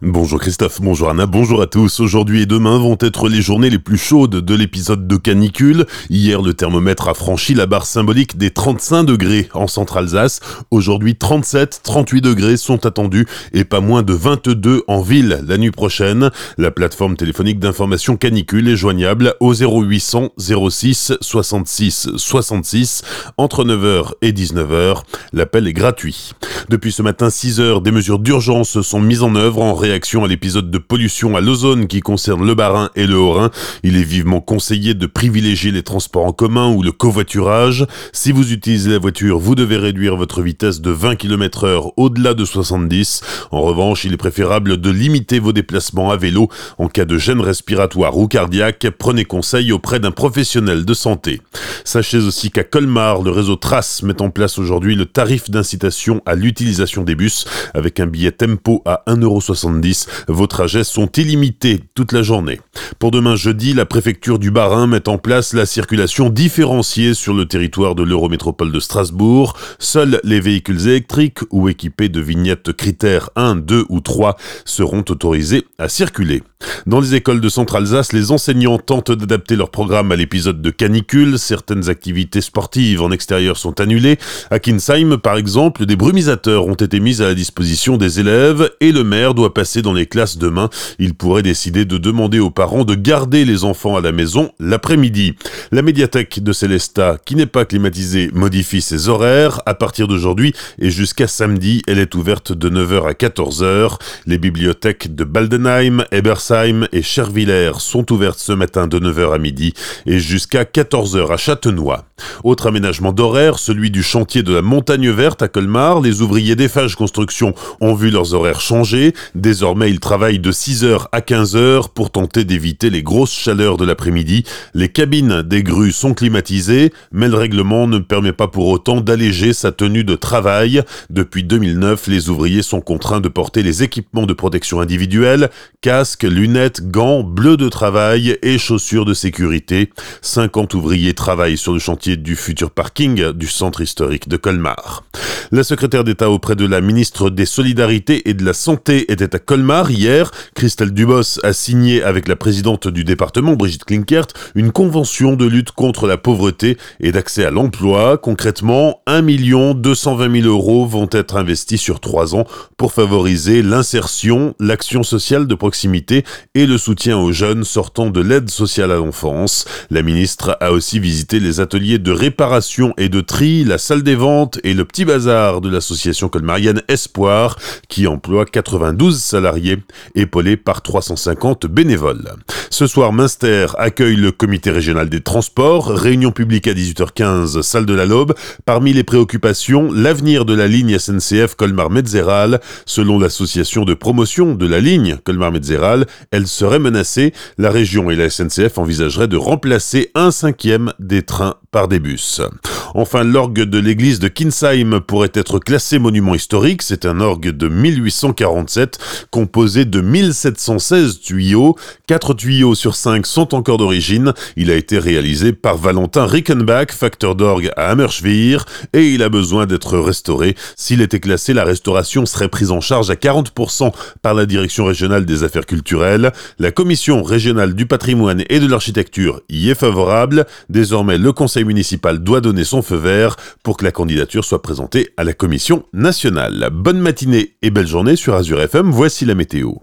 Bonjour Christophe, bonjour Anna, bonjour à tous. Aujourd'hui et demain vont être les journées les plus chaudes de l'épisode de canicule. Hier, le thermomètre a franchi la barre symbolique des 35 degrés en centre-Alsace. Aujourd'hui, 37, 38 degrés sont attendus et pas moins de 22 en ville la nuit prochaine. La plateforme téléphonique d'information canicule est joignable au 0800 06 66 66 entre 9h et 19h. L'appel est gratuit. Depuis ce matin 6 heures, des mesures d'urgence sont mises en œuvre en réaction à l'épisode de pollution à l'ozone qui concerne le Bas-Rhin et le Haut-Rhin. Il est vivement conseillé de privilégier les transports en commun ou le covoiturage. Si vous utilisez la voiture, vous devez réduire votre vitesse de 20 km heure au-delà de 70. En revanche, il est préférable de limiter vos déplacements à vélo. En cas de gêne respiratoire ou cardiaque, prenez conseil auprès d'un professionnel de santé. Sachez aussi qu'à Colmar, le réseau Trace met en place aujourd'hui le tarif d'incitation à l'utilisation des bus avec un billet tempo à 1,70€. Vos trajets sont illimités toute la journée. Pour demain jeudi, la préfecture du Bas-Rhin met en place la circulation différenciée sur le territoire de l'Eurométropole de Strasbourg. Seuls les véhicules électriques ou équipés de vignettes critères 1, 2 ou 3 seront autorisés à circuler. Dans les écoles de Centre-Alsace, les enseignants tentent d'adapter leur programme à l'épisode de canicule. Certaines activités sportives en extérieur sont annulées. À Kinsheim, par exemple, des brumisateurs ont été mis à la disposition des élèves et le maire doit passer dans les classes demain. Il pourrait décider de demander aux parents de garder les enfants à la maison l'après-midi. La médiathèque de Célestat, qui n'est pas climatisée, modifie ses horaires. À partir d'aujourd'hui et jusqu'à samedi, elle est ouverte de 9h à 14h. Les bibliothèques de Baldenheim, Ebersheim, et Chervillers sont ouvertes ce matin de 9h à midi et jusqu'à 14h à Châtenois. Autre aménagement d'horaire, celui du chantier de la Montagne Verte à Colmar. Les ouvriers d'Eiffage Construction ont vu leurs horaires changer. Désormais, ils travaillent de 6h à 15h pour tenter d'éviter les grosses chaleurs de l'après-midi. Les cabines des grues sont climatisées, mais le règlement ne permet pas pour autant d'alléger sa tenue de travail. Depuis 2009, les ouvriers sont contraints de porter les équipements de protection individuelle, casques, lunettes, gants, bleus de travail et chaussures de sécurité. 50 ouvriers travaillent sur le chantier du futur parking du centre historique de Colmar. La secrétaire d'État auprès de la ministre des Solidarités et de la Santé était à Colmar hier. Christelle Dubos a signé avec la présidente du département, Brigitte Klinkert, une convention de lutte contre la pauvreté et d'accès à l'emploi. Concrètement, 1 220 000 euros vont être investis sur trois ans pour favoriser l'insertion, l'action sociale de proximité et le soutien aux jeunes sortant de l'aide sociale à l'enfance. La ministre a aussi visité les ateliers de réparation et de tri, la salle des ventes et le petit bazar de l'association colmarienne Espoir, qui emploie 92 salariés, épaulés par 350 bénévoles. Ce soir, Münster accueille le comité régional des transports, réunion publique à 18h15, salle de la Lobe. Parmi les préoccupations, l'avenir de la ligne SNCF Colmar-Metzeral. Selon l'association de promotion de la ligne Colmar-Metzeral, elle serait menacée. La région et la SNCF envisageraient de remplacer un cinquième des trains par des bus. Enfin, l'orgue de l'église de Kinsheim pourrait être classé monument historique. C'est un orgue de 1847 composé de 1716 tuyaux. 4 tuyaux sur 5 sont encore d'origine. Il a été réalisé par Valentin Rickenbach, facteur d'orgue à Hammerschwir, et il a besoin d'être restauré. S'il était classé, la restauration serait prise en charge à 40% par la Direction régionale des affaires culturelles. La Commission régionale du patrimoine et de l'architecture y est favorable. Désormais, le Conseil municipal doit donner son feu vert pour que la candidature soit présentée à la Commission nationale. Bonne matinée et belle journée sur Azure FM, voici la météo.